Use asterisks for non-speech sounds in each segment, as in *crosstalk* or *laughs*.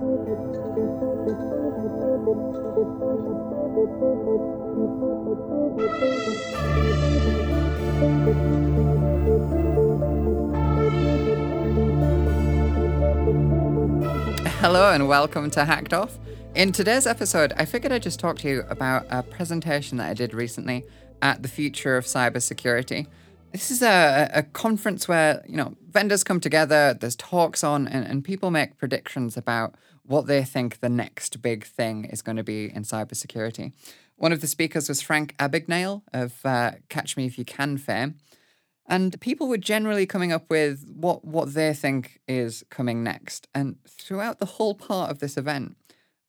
Hello and welcome to Hacked Off. In today's episode, I figured I'd just talk to you about a presentation that I did recently at the Future of Cybersecurity. This is a, a conference where, you know, vendors come together, there's talks on, and, and people make predictions about what they think the next big thing is going to be in cybersecurity. One of the speakers was Frank Abagnale of uh, Catch Me If You Can fame. And people were generally coming up with what, what they think is coming next. And throughout the whole part of this event,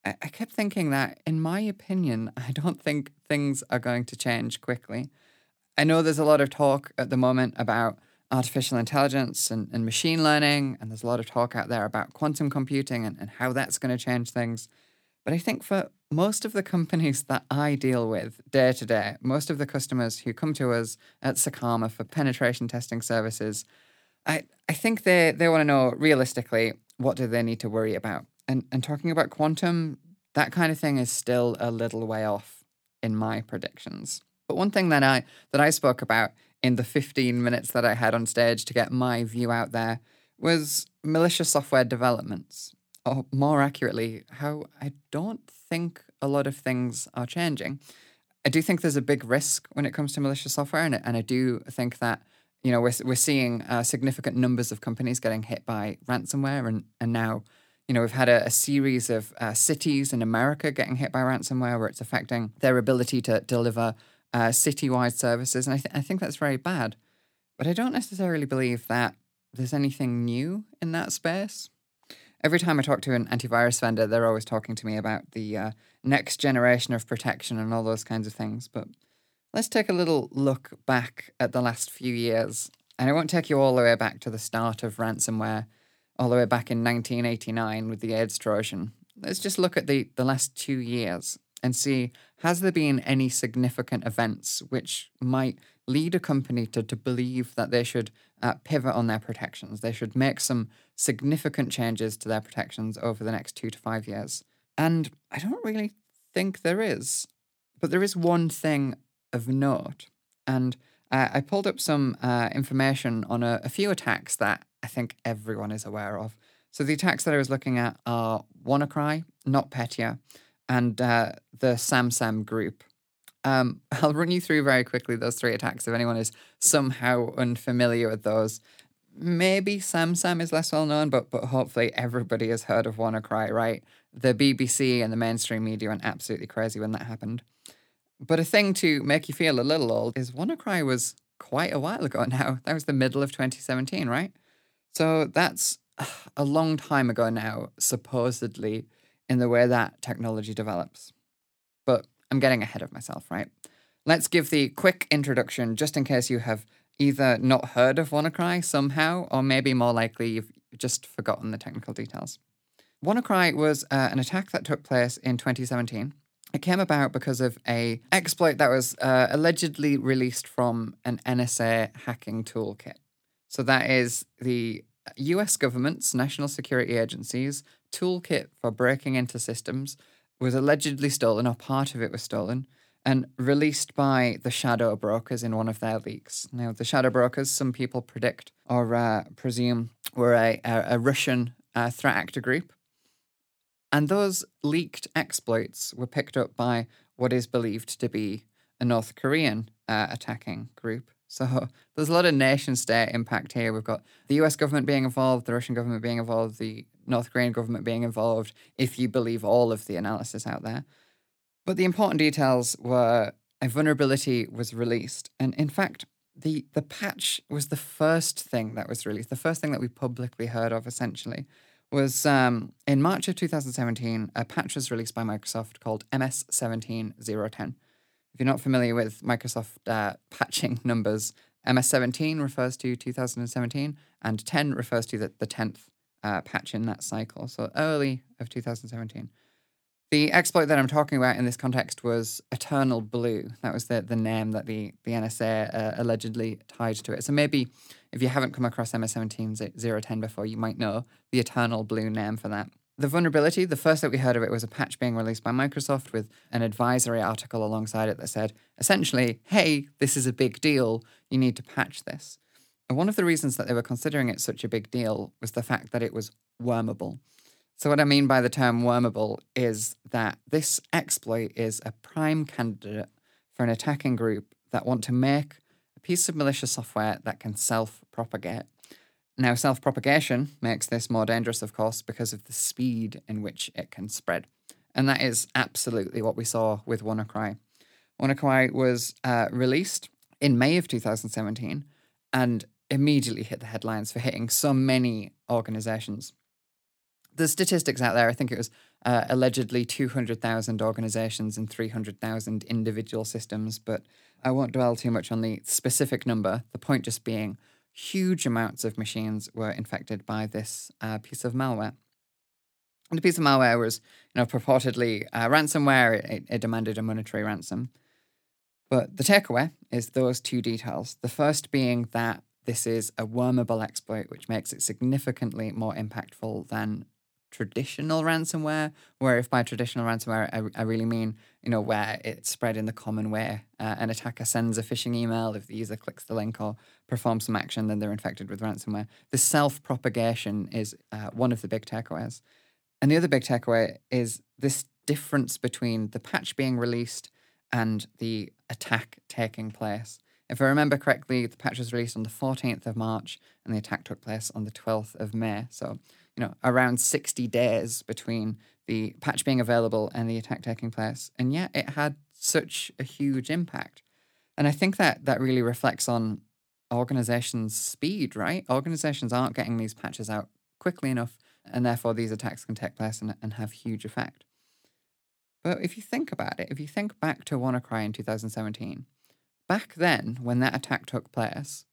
I, I kept thinking that, in my opinion, *laughs* I don't think things are going to change quickly. I know there's a lot of talk at the moment about artificial intelligence and, and machine learning, and there's a lot of talk out there about quantum computing and, and how that's going to change things. But I think for most of the companies *laughs* that I deal with day to day, most of the customers who come to us at Secarma for penetration testing services, I, I think they, they want to know realistically what do they need to worry about. And, and talking about quantum, that kind of thing is still a little way off in my predictions. But one thing that I that I spoke about in the 15 minutes that I had on stage to get my view out there was malicious software developments or more accurately, how I don't think a lot of things are changing. I do think there's a big risk when it comes to malicious software, and, and I do think that you know we're we're seeing uh, significant numbers of companies getting hit by ransomware, and and now you know we've had a, a series of uh, cities in America getting hit by ransomware, where it's affecting their ability to deliver uh, citywide services, and I, th- I think that's very bad. But I don't necessarily believe that there's anything new in that space every time I talk to an antivirus vendor, they're always talking to me about the uh, next generation of protection and all those kinds of things. But let's take a little look back at the last few years. And I won't take you all the way back to the start of ransomware, all the way back in 1989 with the AIDS Trojan. Let's just look at the, the last two years and see has there been any significant events which might lead a company to, to believe that they should uh, pivot on their protections. They should make some significant changes to their protections over the next two to five years. And I don't really think there is. But there is one thing of note. And uh, I pulled up some uh, information on a, a few attacks that I think everyone is aware of. So the attacks that I was looking at are WannaCry, NotPetya, and uh, the SamSam group. Um, *laughs* I'll run you through very quickly those three attacks if anyone is somehow unfamiliar with those. Maybe SamSam is less well known, but but hopefully everybody has heard of WannaCry, right? The BBC and the mainstream media went absolutely crazy when that happened. But a thing to make you feel a little old is WannaCry was quite a while ago *laughs* now. That was the middle of 2017, right? So that's *sighs* a long time ago now, supposedly, in the way that technology develops. But I'm getting ahead of myself, right? Let's give the quick introduction just in case you have either not heard of WannaCry somehow, or maybe more likely you've just forgotten the technical details. WannaCry was uh, an attack that took place in 2017. It came about because of a exploit that was uh, allegedly released from an NSA hacking toolkit. So that is the US government's national security agency's toolkit for breaking into systems was allegedly stolen, or part of it was stolen, and released by the shadow brokers in one of their leaks. Now, the shadow brokers, some people predict or uh, presume, were a, a, a Russian uh, threat actor group. And those leaked exploits were picked up by what is believed to be a North Korean uh, attacking group. So *laughs* there's a lot of nation state impact here. We've got the US government being involved, the Russian government being involved, the North Korean government being involved, if you believe all of the analysis out there. But the important details were a vulnerability was released. And in fact, the, the patch was the first thing that was released, the first thing that we publicly heard of essentially was um, in March of 2017, a patch was released by Microsoft called MS 17010. If you're not familiar with Microsoft uh, patching *laughs* numbers, MS 17 refers to 2017 and 10 refers to the, the 10th uh, patch in that cycle, so early of 2017. The exploit that I'm talking about in this context was Eternal Blue. That was the, the name that the, the NSA uh, allegedly tied to it. So maybe if you haven't come across MS 17 010 before, you might know the Eternal Blue name for that. The vulnerability, the first that we heard of it was a patch being released by Microsoft with an advisory article alongside it that said, essentially, hey, this is a big deal. You need to patch this. And one of the reasons that they were considering it such a big deal was the fact that it was wormable. So, what I mean by the term wormable is that this exploit is a prime candidate for an attacking group that want to make a piece of malicious software that can self propagate. Now, self propagation makes this more dangerous, of course, because of the speed in which it can spread. And that is absolutely what we saw with WannaCry. WannaCry was uh, released in May of 2017 and immediately hit the headlines for hitting so many organizations. The statistics out there, I think it was uh, allegedly 200,000 organizations and 300,000 individual systems, but I won't dwell too much on the specific number. The point just being huge amounts of machines were infected by this uh, piece of malware. And the piece of malware was, you know, purportedly uh, ransomware. It, it demanded a monetary ransom. But the takeaway is those two details. The first being that this is a wormable exploit, which makes it significantly more impactful than traditional ransomware. Where, if by traditional ransomware, I, I really mean, you know, where it's spread in the common way. Uh, an attacker sends a phishing email. If the user clicks the link or performs some action, then they're infected with ransomware. The self propagation is uh, one of the big takeaways. And the other big takeaway is this difference between the patch being released and the attack taking place. If I remember correctly, the patch was released on the 14th of March and the attack took place on the 12th of May. So, you know, around 60 days between the patch being available and the attack taking place. And yet it had such a huge impact. And I think that that really reflects on organizations' speed, right? Organizations aren't getting these patches out quickly enough, and therefore these attacks can take place and, and have huge effect. But if you think about it, if you think back to WannaCry in 2017, back then, when that attack took place,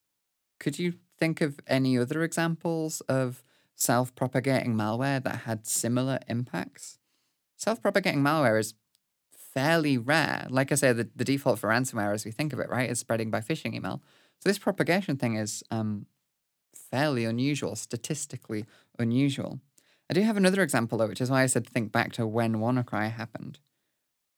could you think of any other examples of self propagating malware that had similar impacts? Self propagating malware is fairly rare. Like I say, the, the default for ransomware, as we think of it, right, is spreading by phishing email. So this propagation thing is um, fairly unusual, statistically unusual. I do have another example, though, which is why I said think back to when WannaCry happened.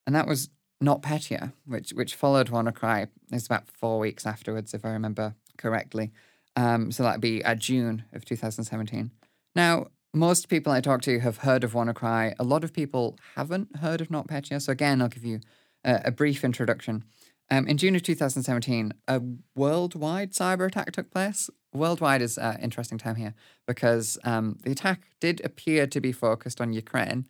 And that was NotPetya, which, which followed WannaCry. It's about four weeks afterwards, if I remember correctly. Um, so that'd be at June of 2017. Now, most people I talk to have heard of WannaCry. A lot of people haven't heard of NotPetya. So again, I'll give you a, a brief introduction. Um, in June of 2017, a worldwide cyber attack took place. Worldwide is an interesting term here because um, the attack did appear to be focused on Ukraine.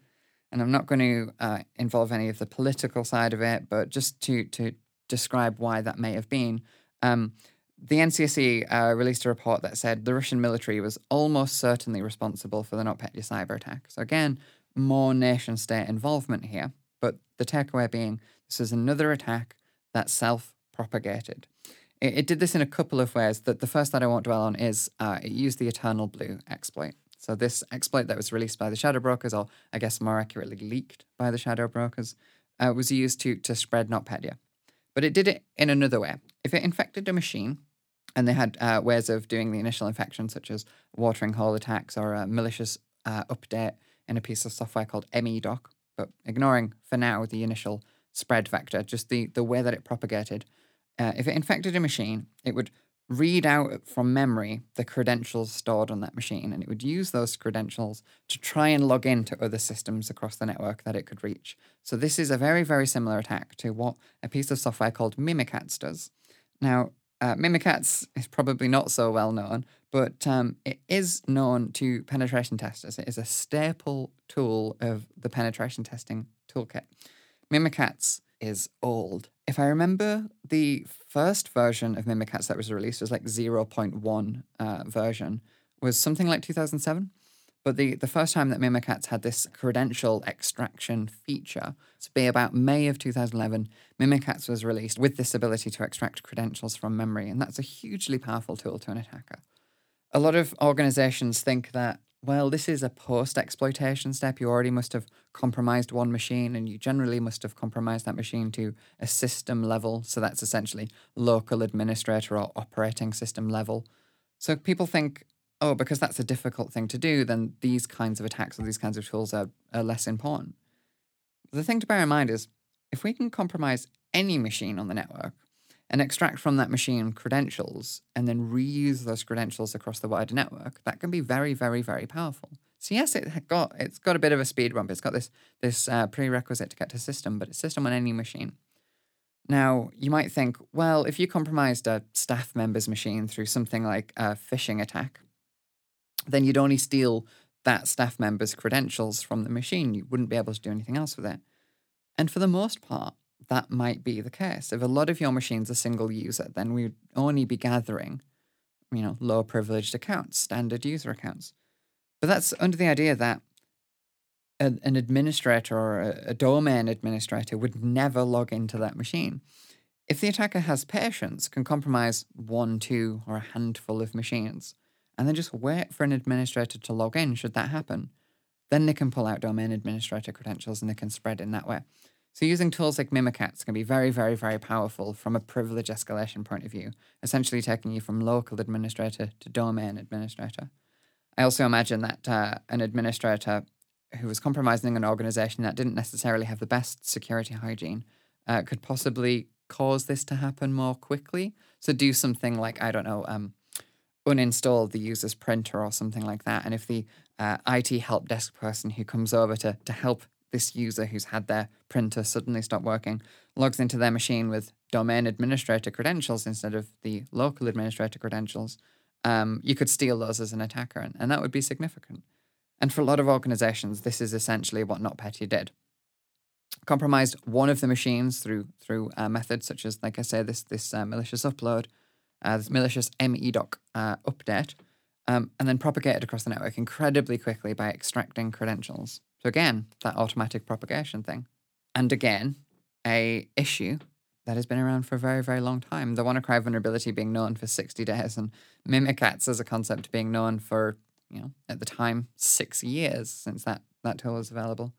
And I'm not going to uh, involve any of the political side of it, but just to, to describe why that may have been. Um, the NCSC uh, released a report that said the Russian military was almost certainly responsible for the NotPetya cyber attack. So, again, more nation state involvement here. But the takeaway being this is another attack that self propagated. It, it, did this in a couple of ways. That the first that I won't dwell on is uh, it used the Eternal Blue exploit. So this exploit that was released by the shadow brokers, or I guess more accurately leaked by the shadow brokers, uh, was used to to spread NotPetya. But it did it in another way. If it infected a machine, and they had uh, ways of doing the initial infection, such as watering hole attacks or a malicious uh, update in a piece of software called MEDoc. But ignoring for now the initial spread vector, just the, the way that it propagated. Uh, if it infected a machine, it would read out from memory the credentials stored on that machine, and it would use those credentials to try and log into other systems across the network that it could reach. So, this is a very, very similar attack to what a piece of software called Mimikatz does. Now, uh, Mimikatz is probably not so well known, but um, it is known to penetration testers. It is a staple tool of the penetration testing toolkit. Mimikatz is old. If I remember, the first version of Mimikatz that was released was like 0.1 uh, version, was something like 2007. But the, the first time that Mimikatz had this credential extraction feature, to be about May of 2011, Mimikatz was released with this ability to extract credentials from memory. And that's a hugely powerful tool to an attacker. A lot of organizations think that well, this is a post exploitation step. You already must have compromised one machine, and you generally must have compromised that machine to a system level. So that's essentially local administrator or operating system level. So people think oh, because that's a difficult thing to do, then these kinds of attacks or these kinds of tools are, are less important. The thing to bear in mind is if we can compromise any machine on the network and extract from that machine credentials and then reuse those credentials across the wider network, that can be very, very, very powerful. So yes, it got it's got a bit of a speed bump. It's got this this uh, prerequisite to get to system, but it's system on any machine. Now you might think, well, if you compromised a staff member's machine through something like a phishing attack, then you'd only steal that staff member's credentials from the machine. You wouldn't be able to do anything else with it. And for the most part, that might be the case. If a lot of your machines are single user, then we'd only be gathering, you know, low privileged accounts, standard user accounts. But that's under the idea that an administrator or a domain administrator would never log into that machine. If the attacker has patience, can compromise one, two, or a handful of machines, and then just wait for an administrator to log in should that happen, then they can pull out domain administrator credentials and they can spread in that way. So using tools like Mimikatz can be very, very, very powerful from a privilege escalation point of view, essentially taking you from local administrator to domain administrator. I also imagine that uh, an administrator who was compromising an organization that didn't necessarily have the best security hygiene uh, could possibly cause this to happen more quickly. So do something like, I don't know, um, uninstall the user's printer or something like that. And if the uh, IT help desk person who comes over to, to help this user who's had their printer suddenly stop working logs into their machine with domain administrator credentials instead of the local administrator credentials, um, you could steal those as an attacker, and, and that would be significant. And for a lot of organizations, this is essentially what NotPetya did. Compromised one of the machines through through uh, methods such as, like I say, this this uh, malicious upload, uh, this malicious MEDoc uh, update, um, and then propagated across the network incredibly quickly by extracting credentials. So again, that automatic propagation thing, and again, a issue that has been around for a very, very long time. The WannaCry vulnerability being known for 60 days and Mimikatz as a concept being known for you know, at the time, six years since that, that tool was available.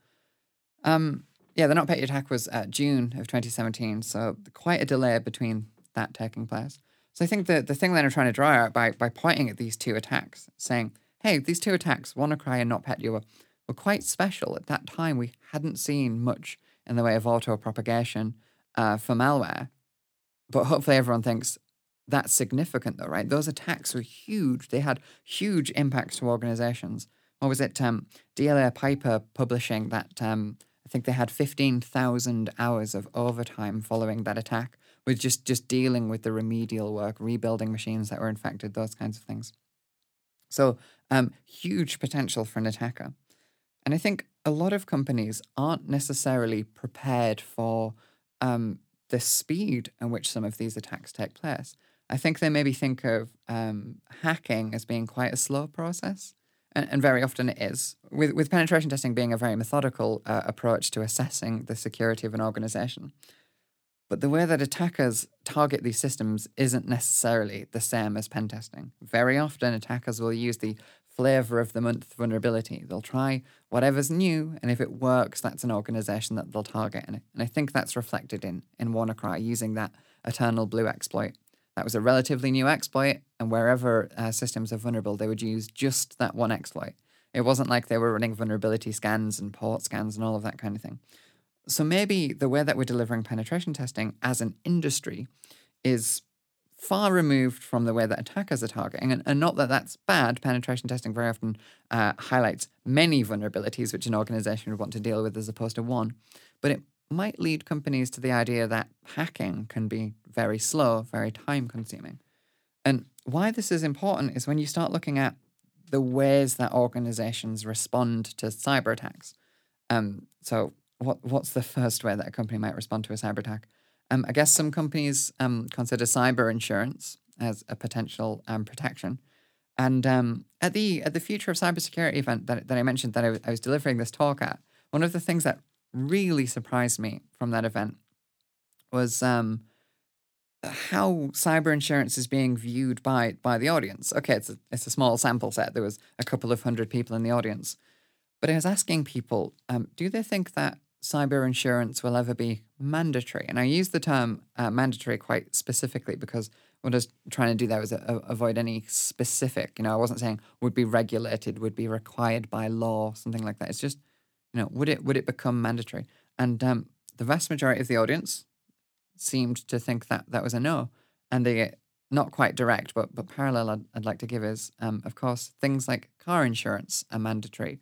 Um, yeah, the NotPetya attack was June of 2017, so quite a delay between that taking place. So I think the, the thing that I'm trying to draw out by, by pointing at these two attacks, saying, hey, these two attacks, WannaCry and NotPetya, were, were quite special. At that time, we hadn't seen much in the way of auto propagation uh, for malware. But hopefully everyone thinks, that's significant, though, right? Those attacks were huge. They had huge impacts to organizations. What was it? Um, DLA Piper publishing that um, I think they had 15,000 hours of overtime following that attack with just, just dealing with the remedial work, rebuilding machines that were infected, those kinds of things. So, um, huge potential for an attacker. And I think a lot of companies aren't necessarily prepared for um, the speed in which some of these attacks take place. I think they maybe think of um, hacking as being quite a slow process, and, and, very often it is. With with penetration testing being a very methodical uh, approach to assessing the security of an organization, but the way that attackers target these systems isn't necessarily the same as pen testing. Very often, attackers will use the flavor of the month vulnerability. They'll try whatever's new, and if it works, that's an organization that they'll target. And I think that's reflected in in WannaCry using that Eternal Blue exploit that was a relatively new exploit, and wherever uh, systems are vulnerable, they would use just that one exploit. It wasn't like they were running vulnerability scans and port scans and all of that kind of thing. So maybe the way that we're delivering penetration testing as an industry is far removed from the way that attackers are targeting. And, and not that that's bad. Penetration testing very often uh, highlights many vulnerabilities which an organization would want to deal with as opposed to one. But it might lead companies to the idea that hacking can be very slow, very time consuming. And why this is important is when you start looking at the ways that organizations respond to cyber attacks. Um, so, what what's the first way that a company might respond to a cyber attack? Um, I guess some companies um, consider cyber insurance as a potential um, protection. And um, at the at the Future of Cybersecurity event that, that I mentioned that I, I was delivering this talk at, one of the things that really surprised me from that event was um, how cyber insurance is being viewed by by the audience. Okay, it's a, it's a small sample set. There was a couple of hundred people in the audience, but I was asking people, um, do they think that cyber insurance will ever be mandatory? And I use the term uh, mandatory quite specifically because what I was trying to do there was a, avoid any specific. You know, I wasn't saying would be regulated, would be required by law, something like that. It's just, you know, would it would it become mandatory? And um, the vast majority of the audience seemed to think that that was a no, and they not quite direct, but but parallel. I'd, I'd like to give is, um, of course, things like car insurance are mandatory.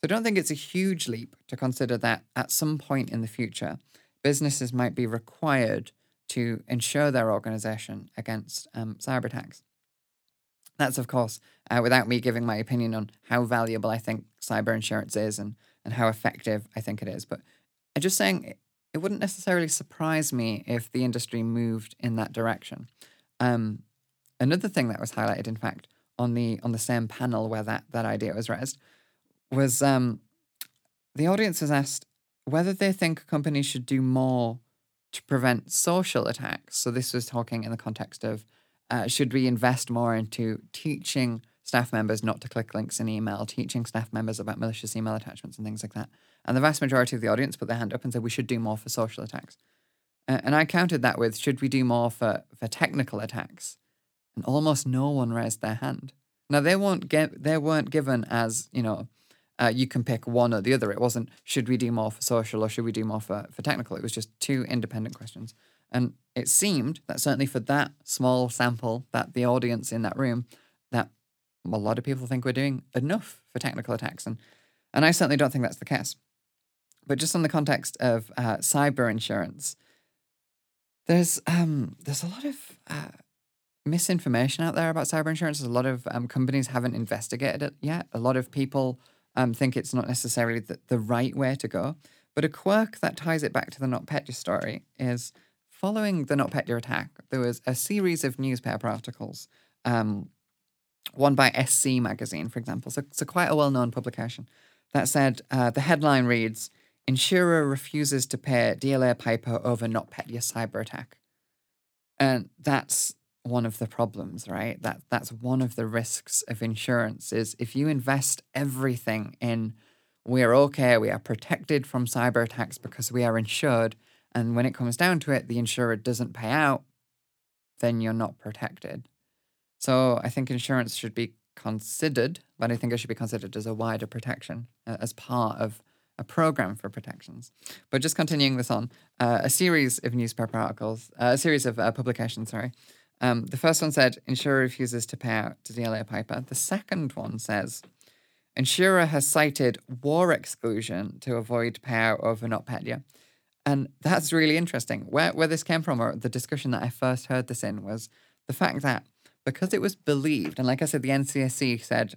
So I don't think it's a huge leap to consider that at some point in the future, businesses might be required to insure their organization against um, cyber attacks. That's, of course, uh, without me giving my opinion on how valuable I think cyber insurance is and, and how effective I think it is. But I'm just saying it wouldn't necessarily surprise me if the industry moved in that direction. Um, another thing that was highlighted, in fact, on the on the same panel where that that idea was raised, was um, the audience was asked whether they think companies should do more to prevent social attacks. So this was talking in the context of uh, should we invest more into teaching staff members not to click links in email, teaching staff members about malicious email attachments and things like that. And the vast majority of the audience put their hand up and said we should do more for social attacks. Uh, and I countered that with should we do more for, for technical attacks? And almost no one raised their hand. Now they won't get they weren't given as you know uh, you can pick one or the other. It wasn't should we do more for social or should we do more for, for technical. It was just two independent questions. And it seemed that certainly for that small sample, that the audience in that room, that a lot of people think we're doing enough for technical attacks. And, and I certainly don't think that's the case. But just on the context of uh, cyber insurance, there's um, there's a lot of uh, misinformation out there about cyber insurance. There's a lot of um, companies haven't investigated it yet. A lot of people um, think it's not necessarily the, the right way to go. But a quirk that ties it back to the NotPetya story is following the NotPetya attack, there was a series of newspaper articles, um, one by SC magazine, for example, so, so quite a well known publication, that said uh, the headline reads Insurer refuses to pay DLA Piper over NotPetya cyber attack. And that's one of the problems, right? That that's one of the risks of insurance is if you invest everything in we're okay, we are protected from cyber attacks because we are insured, and when it comes down to it, the insurer doesn't pay out, then you're not protected. So I think insurance should be considered, but I think it should be considered as a wider protection, uh, as part of a program for protections. But just continuing this on, uh, a series of newspaper articles, uh, a series of uh, publications, sorry, um, the first one said insurer refuses to pay out to DLA Piper. The second one says insurer has cited war exclusion to avoid payout over NotPetya. And that's really interesting. Where where this came from, or the discussion that I first heard this in, was the fact that because it was believed, and like I said, the NCSC said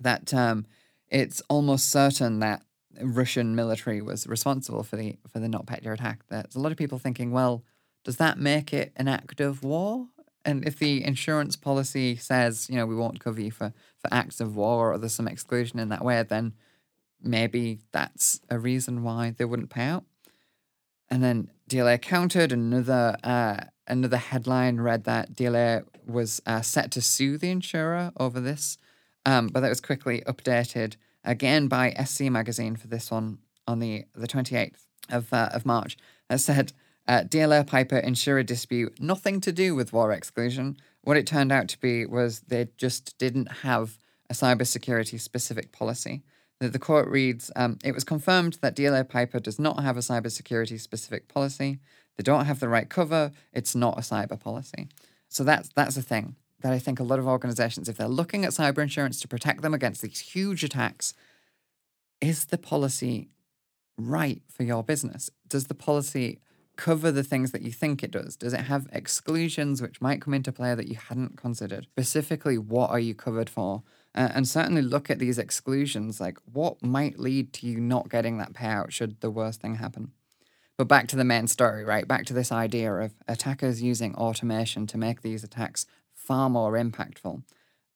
that um, it's almost certain that Russian military was responsible for the for the NotPetya attack. There's a lot of people thinking, well, does that make it an act of war? And if the insurance policy says, you know, we won't cover you for, for acts of war or there's some exclusion in that way, then maybe that's a reason why they wouldn't pay out. And then DLA countered another uh, another headline read that DLA was uh, set to sue the insurer over this, um, but that was quickly updated again by SC Magazine for this one on the the twenty eighth of uh, of March. That said uh, DLA Piper insurer dispute, nothing to do with war exclusion. What it turned out to be was they just didn't have a cybersecurity specific policy. The, the court reads um, It was confirmed that DLA Piper does not have a cybersecurity specific policy. They don't have the right cover. It's not a cyber policy. So that's, that's a thing that I think a lot of organizations, if they're looking at cyber insurance to protect them against these huge attacks, is the policy right for your business? Does the policy cover the things that you think it does? Does it have exclusions which might come into play that you hadn't considered? Specifically, what are you covered for? Uh, and certainly look at these exclusions like what might lead to you not getting that payout should the worst thing happen. But back to the main story, right? Back to this idea of attackers using automation to make these attacks far more impactful.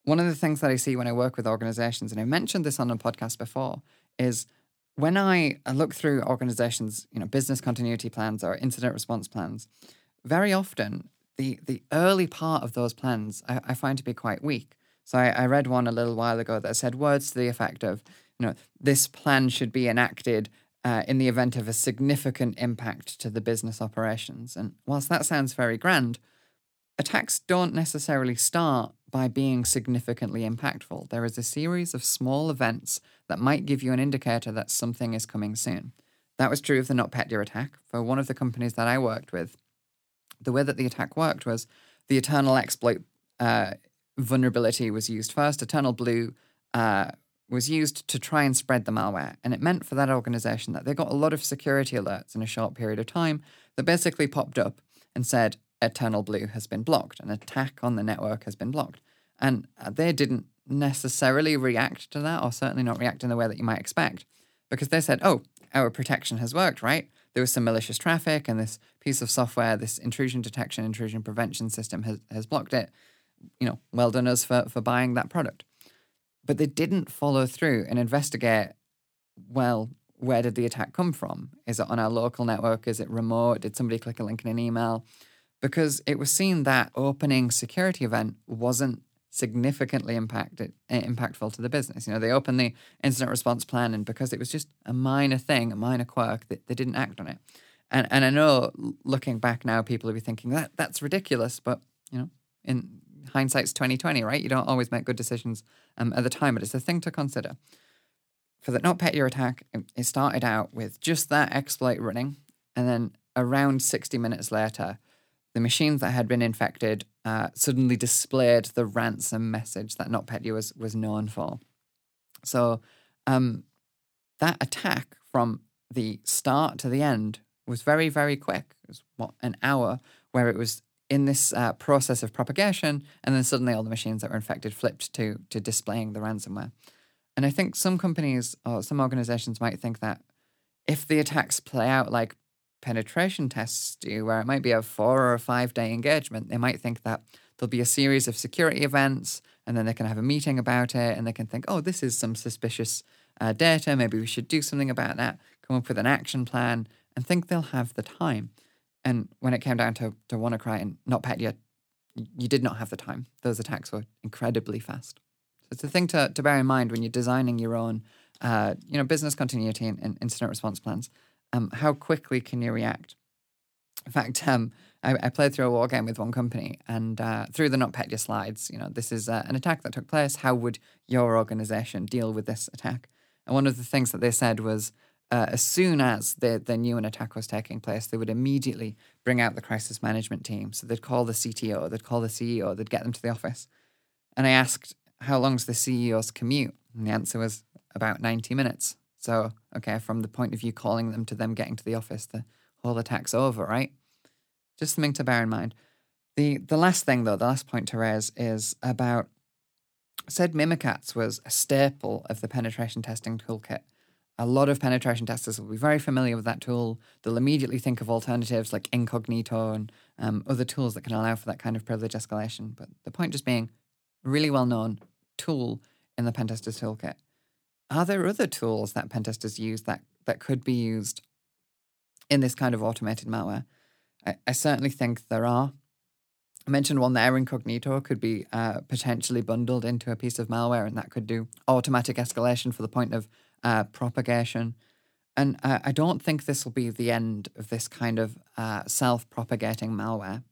One of the things that I see when I work with organizations, and I mentioned this on a podcast before, is when I look through organizations, you know, business continuity plans or incident response plans, very often the the early part of those plans I, I find to be quite weak. So I, I, read one a little while ago that said words to the effect of, you know, this plan should be enacted uh, in the event of a significant impact to the business operations. And whilst that sounds very grand, attacks don't necessarily start by being significantly impactful. There is a series of small events that might give you an indicator that something is coming soon. That was true of the NotPetya attack. For one of the companies that I worked with, the way that the attack worked was the Eternal exploit uh, vulnerability was used first. Eternal Blue uh, was used to try and spread the malware. And it meant for that organization that they got a lot of security alerts in a short period of time that basically popped up and said, Eternal Blue has been blocked, an attack on the network has been blocked. And uh, they didn't necessarily react to that, or certainly not react in the way that you might expect, because they said, oh, our protection has worked, right? There was some malicious traffic, and this piece of software, this intrusion detection, intrusion prevention system has, has blocked it. You know, well done us for, for buying that product. But they didn't follow through and investigate, well, where did the attack come from? Is it on our local network? Is it remote? Did somebody click a link in an email? Because it was seen that opening security event wasn't significantly impacted eh, impactful to the business. You know, they opened the incident response plan, and because it was just a minor thing, a minor quirk, they, they didn't act on it. And and I know looking back now, people will be thinking that that's ridiculous, but you know, in hindsight's twenty twenty, right? You don't always make good decisions um, at the time, but it's a thing to consider. For the NotPetya attack, it started out with just that exploit running, and then around sixty minutes later the machines that had been infected uh, suddenly displayed the ransom message that NotPetya was was known for. So um, that attack from the start to the end was very very quick. It was what an hour where it was in this uh, process of propagation, and then suddenly all the machines that were infected flipped to to displaying the ransomware. And I think some companies or some organizations might think that if the attacks play out like penetration tests do, where it might be a four or a five day engagement, they might think that there'll be a series of security events and then they can have a meeting about it and they can think, oh, this is some suspicious uh, data. Maybe we should do something about that, come up with an action plan and think they'll have the time. And when it came down to, to WannaCry and NotPetya, you did not have the time. Those attacks were incredibly fast. So it's a thing to, to bear in mind when you're designing your own uh, you know, business continuity and, and incident response plans um, how quickly can you react? In fact, um, I, I, played through a war game with one company, and uh, through the NotPetya slides, you know, this is uh, an attack that took place. How would your organization deal with this attack? And one of the things that they said was, uh, as soon as they, they knew an attack was taking place, they would immediately bring out the crisis management team. So they'd call the CTO, they'd call the CEO, they'd get them to the office. And I asked, how long's the CEO's commute? And the answer was about 90 minutes. So, okay, from the point of view calling them to them getting to the office, the whole attack's over, right? Just something to bear in mind. The the last thing though, the last point to raise is about said Mimikatz was a staple of the penetration testing toolkit. A lot of penetration testers will be very familiar with that tool. They'll immediately think of alternatives like incognito and um, other tools that can allow for that kind of privilege escalation. But the point just being, really well known tool in the pentesters toolkit. Are there other tools that pentesters use that, that could be used in this kind of automated malware? I, I certainly think there are. I mentioned one there, Incognito, could be uh, potentially bundled into a piece of malware, and that could do automatic escalation for the point of uh, propagation. And uh, I don't think this will be the end of this kind of uh, self propagating malware.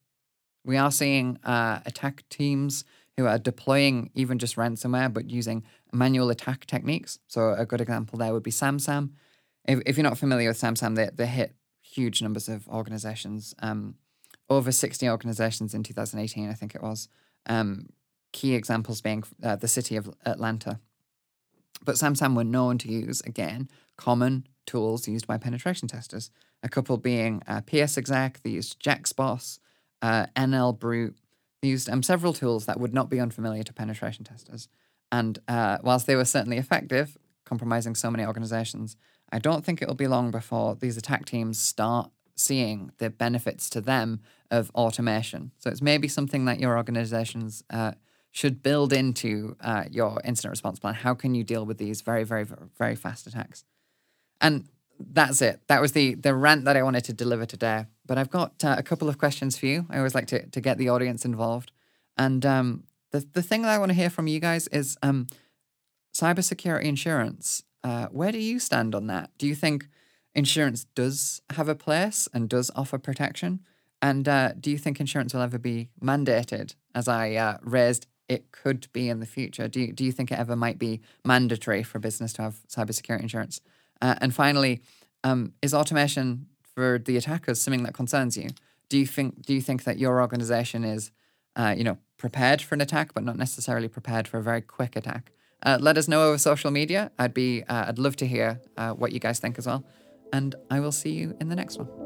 We are seeing uh, attack teams who are deploying even just ransomware, but using manual attack techniques. So a good example there would be SamSam. If, if you're not familiar with SamSam, they, they hit huge numbers of organizations, um, over 60 organizations in 2018, I think it was. Um, key examples being uh, the city of Atlanta. But SamSam were known to use, again, common tools used by penetration testers. A couple being uh, PsExec, they used JexBoss, uh, NL used um, several tools that would not be unfamiliar to penetration testers. And uh, whilst they were certainly effective, compromising so many organizations, I don't think it'll be long before these attack teams start seeing the benefits to them of automation. So it's maybe something that your organizations uh, should build into uh, your incident response plan. How can you deal with these very, very, very fast attacks? And that's it. That was the the rant that I wanted to deliver today. But I've got uh, a couple of questions for you. I always like to to get the audience involved. And um, the the thing that I want to hear from you guys is um, cybersecurity insurance. Uh, where do you stand on that? Do you think insurance does have a place and does offer protection? And uh, do you think insurance will ever be mandated, as I uh, raised it could be in the future? Do you, do you think it ever might be mandatory for business to have cybersecurity insurance? Uh, and finally, um, is automation for the attackers something that concerns you? Do you think do you think that your organization is, uh, you know, prepared for an attack, but not necessarily prepared for a very quick attack? Uh, let us know over social media. I'd be uh, I'd love to hear uh, what you guys think as well, and I will see you in the next one.